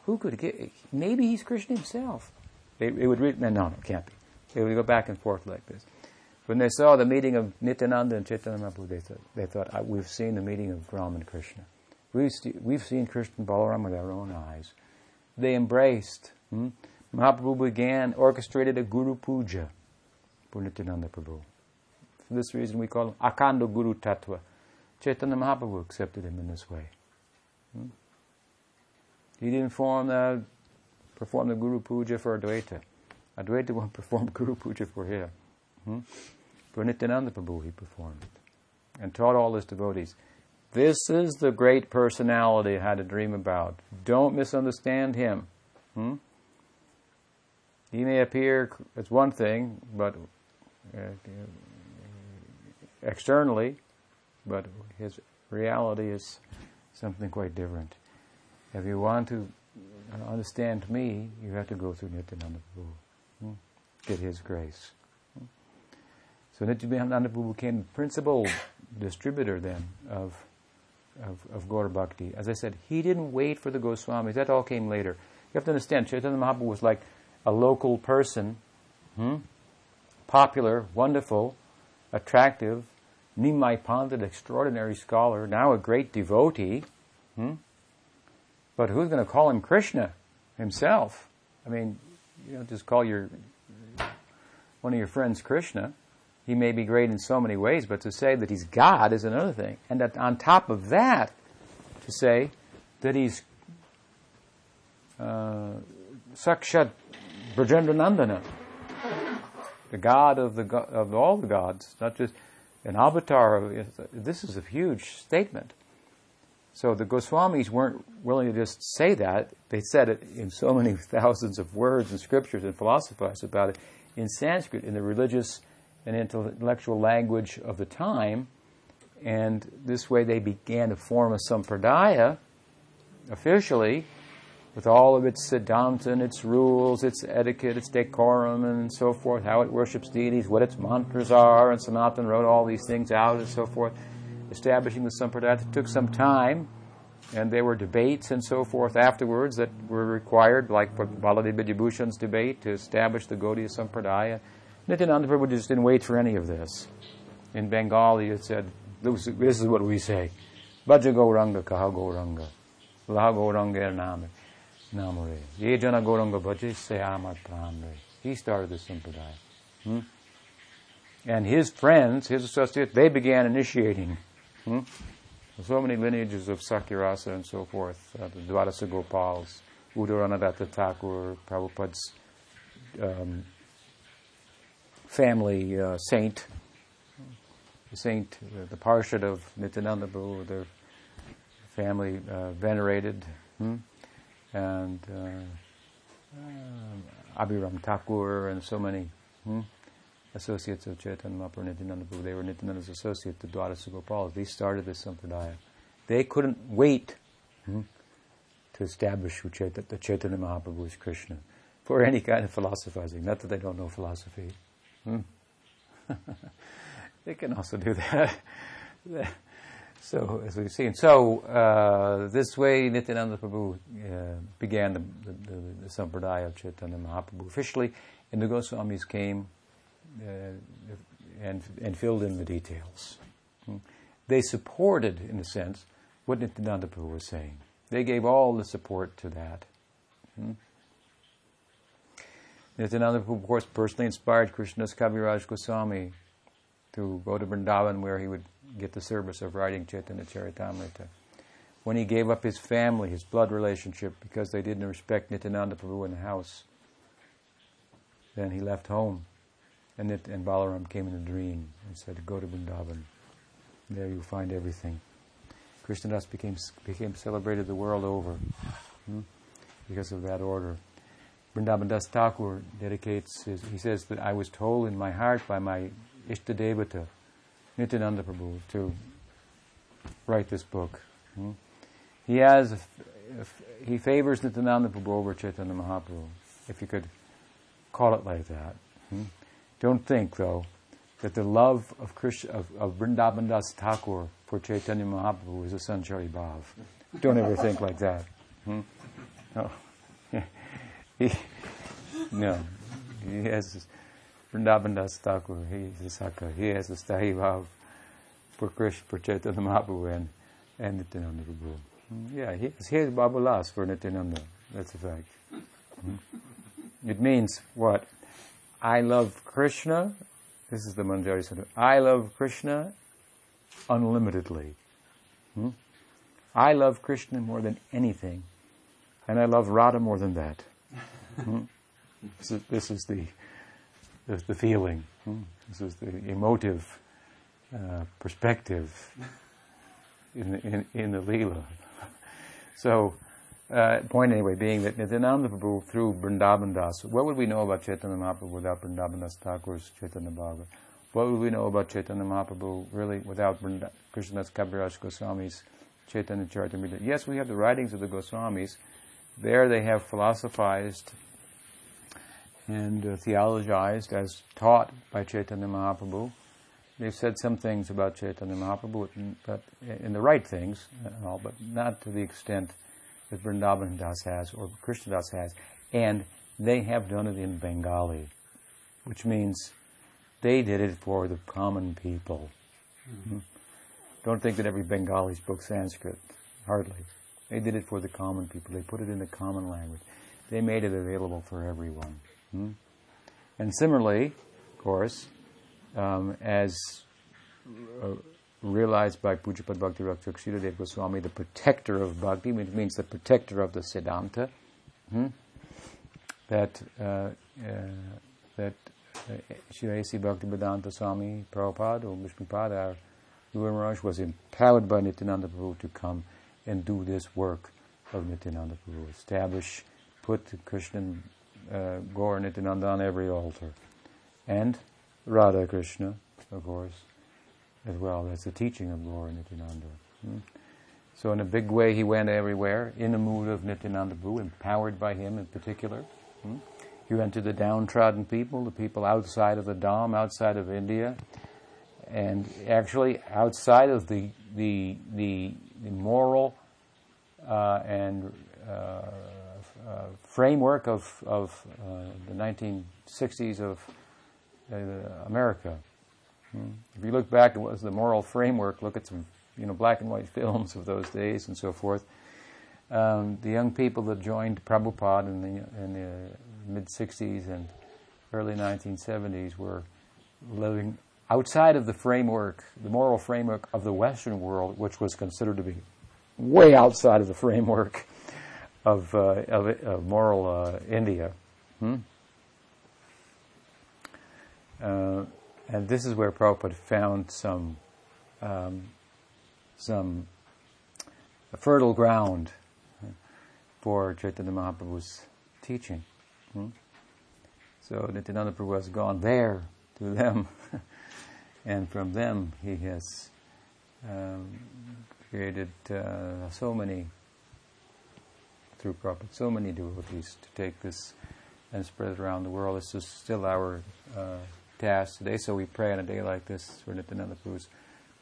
S1: Who could get? Maybe he's Krishna himself. It, it would read, no, no, it can't be. They would go back and forth like this. When they saw the meeting of Nityananda and Chaitanya Mahaprabhu, they thought, they thought uh, we've seen the meeting of Ram and Krishna. We've, seen Krishna Balaram with our own eyes. They embraced. Hmm? Mahaprabhu began, orchestrated a Guru Puja for Nityananda Prabhu. For this reason, we call him Akhanda Guru Tattva. Chaitanya Mahaprabhu accepted him in this way. Hmm? He didn't form perform the Guru Puja for Advaita. Advaita won't perform Guru Puja for him. Hmm? For Nityananda Prabhu, he performed it and taught all his devotees. This is the great personality I had a dream about. Don't misunderstand him. Hmm? He may appear as one thing, but uh, externally, but his reality is something quite different. If you want to understand me, you have to go through Nityananda Prabhu. Hmm? Get his grace. Hmm? So Nityananda Prabhu became the principal distributor then of, of, of Gaura Bhakti. As I said, he didn't wait for the Goswamis. That all came later. You have to understand, Chaitanya Mahaprabhu was like a local person, hmm? popular, wonderful, attractive, Nimai Pandit, extraordinary scholar, now a great devotee. Hmm? But who's going to call him Krishna himself? I mean, you don't just call your one of your friends Krishna. He may be great in so many ways, but to say that he's God is another thing. And that on top of that, to say that he's uh, Sakshat Brajendra Nandana, the God of the of all the gods, not just an avatar. This is a huge statement. So the Goswamis weren't willing to just say that. They said it in so many thousands of words and scriptures and philosophized about it in Sanskrit, in the religious and intellectual language of the time. And this way they began to form a sampradaya officially with all of its siddhanta and its rules, its etiquette, its decorum, and so forth, how it worships deities, what its mantras are, and Sanatan wrote all these things out and so forth, establishing the Sampradaya. It took some time, and there were debates and so forth afterwards that were required, like Baladev Vidyabhushan's debate to establish the Gaudiya Sampradaya. Nityananda Prabhu just didn't wait for any of this. In Bengali, it said, this is what we say, Bhaja Gauranga Kaha Gauranga, Laha Gauranga Name. Namare. Ye jana Gauranga bhaje se amar pranre. He started the Sampradaya. Hmm? And his friends, his associates, they began initiating. Hmm? So many lineages of Sakhyarasa and so forth, uh, the Dwadasa Gopals, Uddharana Datta Thakur, Prabhupada's um, family uh, saint, the saint, uh, the Parshad of Nityananda their family uh, venerated. Hmm? and uh, uh, Abhiram Thakur and so many hmm, associates of Chaitanya Mahaprabhu Nityananda. They were Nityananda's associate, the Dwadasa Gopals. They started this sampradaya. They couldn't wait hmm, to establish Chaitanya, that Chaitanya Mahaprabhu is Krishna for any kind of philosophizing. Not that they don't know philosophy. Hmm. they can also do that. So, as we've seen, so uh, this way Nityananda Prabhu uh, began the, the, the, the Sampradaya of Chaitanya Mahaprabhu officially, and the Goswamis came uh, and, and filled in the details. Hmm. They supported, in a sense, what Nityananda Prabhu was saying. They gave all the support to that. Hmm. Nityananda Prabhu, of course, personally inspired Krishnadas Kaviraj Goswami to go to Vrindavan where he would get the service of writing Chaitanya Charitamrita. When he gave up his family, his blood relationship, because they didn't respect Nityananda Prabhu in the house, then he left home. And, Nit- and Balaram came in a dream and said, Go to Vrindavan. There you'll find everything. Krishnadas became, became celebrated the world over hmm, because of that order. Vrindavan Das Thakur dedicates his, he says that I was told in my heart by my Ishtadevata, Nityananda Prabhu to write this book. Hmm? He has, he favors Nityananda Prabhu over Chaitanya Mahaprabhu. If you could call it like that. Hmm? Don't think, though, that the love of, Krishna, of, of Vrindavan Das Thakur for Chaitanya Mahaprabhu is a sanchari bhav. Don't ever think like that. Hmm? No. he, no. He has Vrindavan Das Thakur, he's a Saka. He has a sthai bhav for Krishna, for Chaitanya Mahaprabhu and, and Nityananda Prabhu. Yeah, he, he has Bhavollas for Nityananda. That's a fact. Hmm? It means what? I love Krishna. This is the Manjari Sutta. I love Krishna unlimitedly. Hmm? I love Krishna more than anything. And I love Radha more than that. Hmm? This, is, this is the, the, feeling. Hmm? This is the emotive uh, perspective in the, in, in the Leela. So, uh, point anyway being that Nityananda Prabhu through Vrindavan Das, what would we know about Chaitanya Mahaprabhu without Vrindavan Das Thakur's Chaitanya Bhagavat? What would we know about Chaitanya Mahaprabhu really without Vrinda- Krishnadas Kaviraj Goswami's Chaitanya Charitamrita? Yes, we have the writings of the Goswamis. There they have philosophized and uh, theologized as taught by Chaitanya Mahaprabhu. They've said some things about Chaitanya Mahaprabhu, but in the right things and all, but not to the extent that Vrindavan Das has or Krishna Das has. And they have done it in Bengali, which means they did it for the common people. Mm-hmm. Don't think that every Bengali spoke Sanskrit. Hardly. They did it for the common people. They put it in the common language. They made it available for everyone. Hmm? And similarly, of course, um, as uh, realized by Pujapad Bhakti Rakshak Sridhar Dev Goswami, the protector of bhakti, which means the protector of the Siddhanta, hmm? that uh, uh, that uh, Sri A.C. Bhakti Vedanta Swami Prabhupada or Vishnupada, Guru Maharaj, was empowered by Nityananda Prabhu to come and do this work of Nityananda Prabhu, establish, put Krishna, uh, Gaur Nityananda on every altar, and Radha Krishna, of course, as well. That's the teaching of Gaur Nityananda. Hmm? So in a big way, he went everywhere in the mood of Nityananda Prabhu, empowered by him in particular. Hmm? He went to the downtrodden people, the people outside of the Dham, outside of India, and actually outside of the the the, the moral uh, and uh, uh, framework of of uh, the 1960s of uh, America. Hmm? If you look back at what was the moral framework, look at some you know black and white films of those days and so forth. Um, the young people that joined Prabhupada in the in the mid 60s and early 1970s were living outside of the framework, the moral framework of the Western world, which was considered to be way outside of the framework of, uh, of, of, moral uh, India. Hmm? Uh, and this is where Prabhupada found some um, some fertile ground for Chaitanya Mahaprabhu's teaching. Hmm? So Nityananda Prabhu has gone there to them, and from them he has um, created uh, so many, through Prabhupada, so many devotees to take this and spread it around the world. This is still our uh, task today, so we pray on a day like this for Nityananda Prabhu's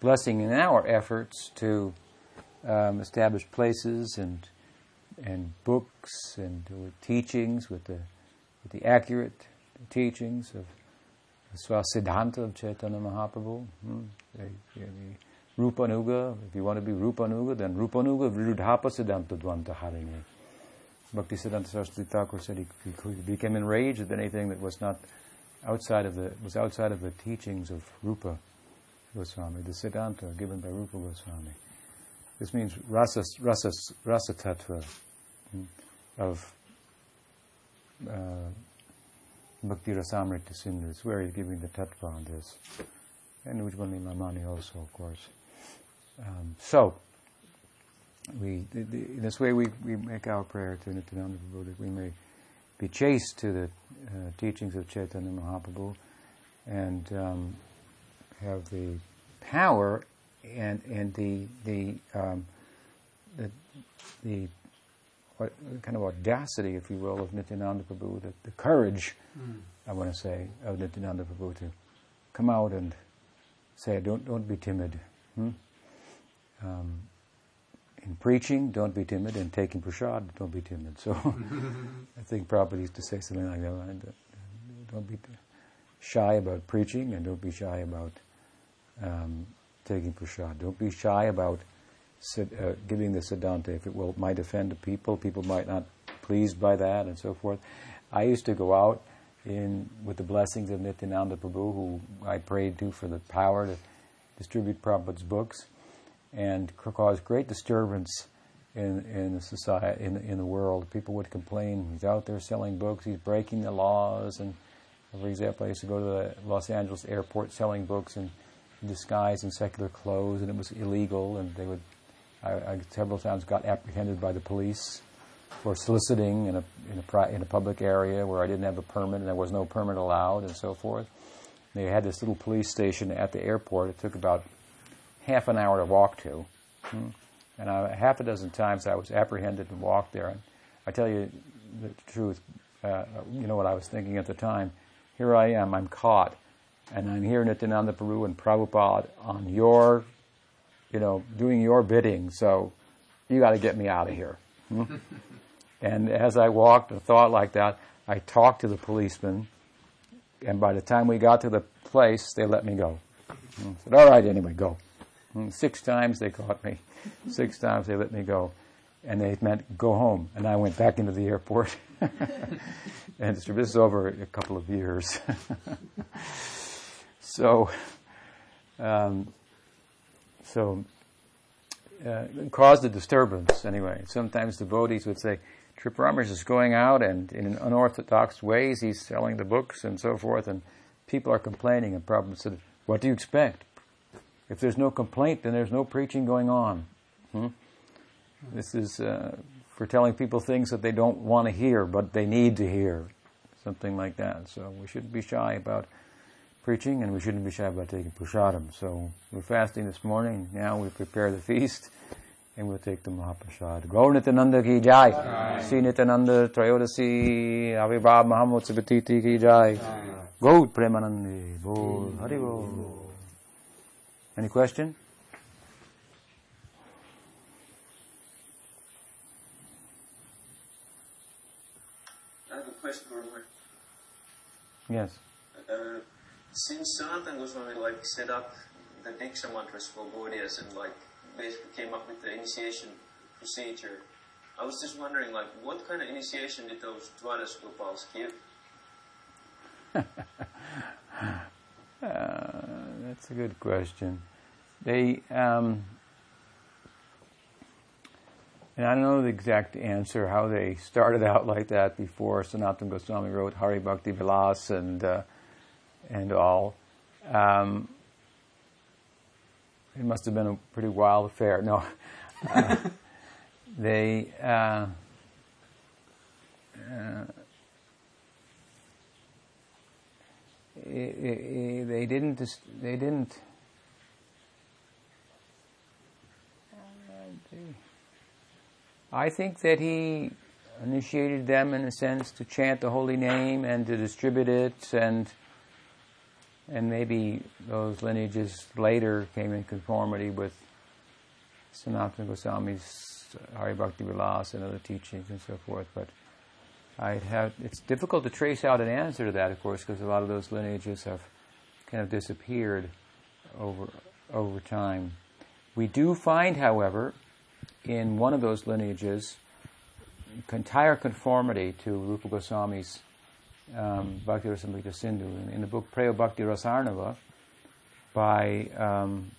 S1: blessing in our efforts to um, establish places and and books and teachings with the with the accurate teachings of Swasiddhanta of Chaitanya Mahaprabhu. Hmm? Rupanuga, if you want to be Rupanuga, then Rupanuga Virudhapa Siddhanta Dvanta Harine. Bhakti Siddhanta Saraswati Thakur said he, he, became enraged at anything that was not outside of the was outside of the teachings of Rupa Goswami, the Siddhanta given by Rupa Goswami. This means rasa, rasa, rasa tattva hmm, of uh, Bhakti Rasamrita Sindhu. It's where he's giving the tattva on this. And Ujjwala Nilamani also, of course. Um, so, we, the, the, in this way we, we make our prayer to Nityananda that we may be chaste to the uh, teachings of Chaitanya Mahaprabhu and um, have the power and and the the um, the, the what kind of audacity, if you will, of Nityananda Prabhu, the, the courage, I want to say, of Nityananda Prabhu to come out and say, don't, don't be timid. Hmm? Um, in preaching, don't be timid. In taking prasad, don't be timid. So I think Prabhupada used to say something like that. Don't be shy about preaching and don't be shy about um, taking prasad. Don't be shy about uh, giving the siddhanta if it will might offend people. People might not be pleased by that and so forth. I used to go out in with the blessings of Nityananda Prabhu, who I prayed to for the power to distribute Prabhupada's books, and cause great disturbance in in the society in in the world. People would complain he's out there selling books, he's breaking the laws, and for example, I used to go to the Los Angeles airport selling books in disguise in secular clothes, and it was illegal, and they would I, I several times got apprehended by the police for soliciting in a, in a, in a public area where I didn't have a permit and there was no permit allowed and so forth. They had this little police station at the airport. It took about half an hour to walk to. Hmm. And I, half a dozen times I was apprehended and walked there. And I tell you the truth, uh, you know what I was thinking at the time. Here I am, I'm caught. And I'm here in Nityananda Prabhu and Prabhupada on your you know, doing your bidding, so you got to get me out of here. Hmm? and as I walked and thought like that, I talked to the policeman, and by the time we got to the place, they let me go. Hmm? I said, all right, anyway, go. Hmm? Six times they caught me. Six times they let me go. And they meant go home. And I went back into the airport. and this is over a couple of years. so, um, so uh, caused a disturbance anyway. Sometimes devotees would say, Trip is going out and in unorthodox ways he's selling the books and so forth, and people are complaining. And Prabhupada said, What do you expect? If there's no complaint, then there's no preaching going on. Hmm? This is uh, for telling people things that they don't want to hear, but they need to hear. Something like that. So we shouldn't be shy about preaching, and we shouldn't be shy about taking prasadam. So we're fasting this morning. Now we prepare the feast, and we'll take the Mahaprasad. Gaur Nityananda ki jai. Sri Nityananda Trayodasi Avibhav Mahamotsabhatiti ki jai. Gaur Premanandi. Bol. Hari Bol. Any question?
S3: I have a question, Lord.
S1: Yes.
S3: Uh, since Sanatan Goswami like set up the Diksha mantras for Gaudiyas and like basically came up with the initiation procedure, I was just wondering like what kind of initiation did those Dwadas Gopals give?
S1: uh, that's a good question. They, um, and I don't know the exact answer how they started out like that before Sanatana Goswami wrote Hari Bhakti Vilas and uh, and all. Um, it must have been a pretty wild affair. No, uh, they uh, uh, they didn't they didn't. I think that he initiated them in a sense to chant the holy name and to distribute it and and maybe those lineages later came in conformity with Sanatana Goswami's Hari Bhakti Vilas and other teachings and so forth. But I have it's difficult to trace out an answer to that, of course, because a lot of those lineages have kind of disappeared over over time. We do find, however, in one of those lineages, entire conformity to Rupa Goswami's um, Bhakti Rasamrita Sindhu. In, in, the book Preyo Bhakti Rasarnava by um,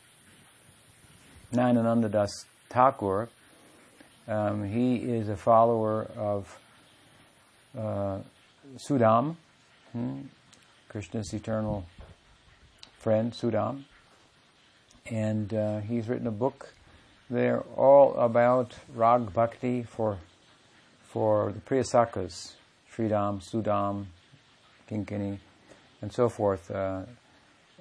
S1: Nayanananda Das Thakur, um, he is a follower of uh, Sudam, hmm, Krishna's eternal friend, Sudam. And uh, he's written a book there all about Rag Bhakti for, for the Priyasakas, Sridam, Sudam, Kinkini, and so forth. Uh,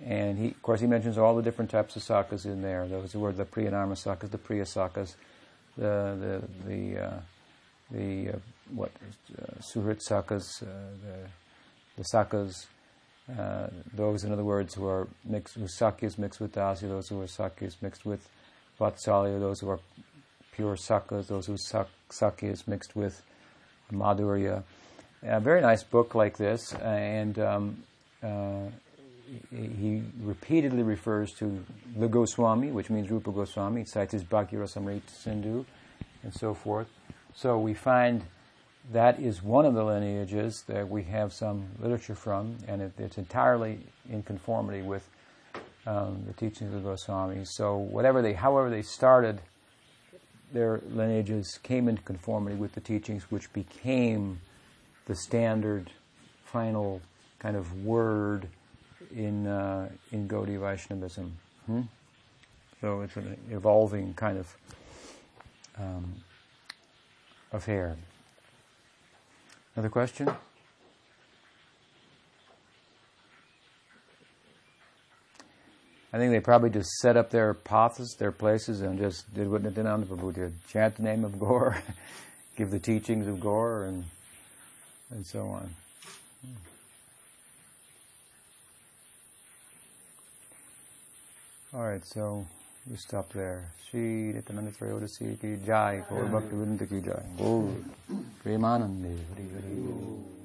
S1: and he, of course, he mentions all the different types of sakas in there. Those who were the Priyanarma sakas, the Priya sakas, the the the, uh, the uh, what uh, Suhrit Sakas, uh, the the Sakas, uh, those in other words who are mixed, whose Sakhya is mixed with Dasya, those who are Sakhya is mixed with Vatsalya, those who are pure Sakas, those whose sak- Sakhya is mixed with Madhurya. A very nice book like this, and um, uh, he repeatedly refers to the Goswami, which means Rupa Goswami. He cites his Bhakti Sindhu and so forth. So we find that is one of the lineages that we have some literature from, and it, it's entirely in conformity with um, the teachings of the Goswamis. So whatever they, however they started, their lineages came into conformity with the teachings, which became the standard, final kind of word in uh, in Gaudiya Vaishnavism. Hmm? So it's an evolving kind of um, affair. Another question? I think they probably just set up their pathas, their places, and just did what Nityananda Prabhu did. Chant the name of Gaur, give the teachings of Gaur, and, and so on. All right, so we stop there. Shri Nityananda Trayodasi ki jai, Gaur Bhakta Vrinda ki jai. Gaur Premanande Hari Hari.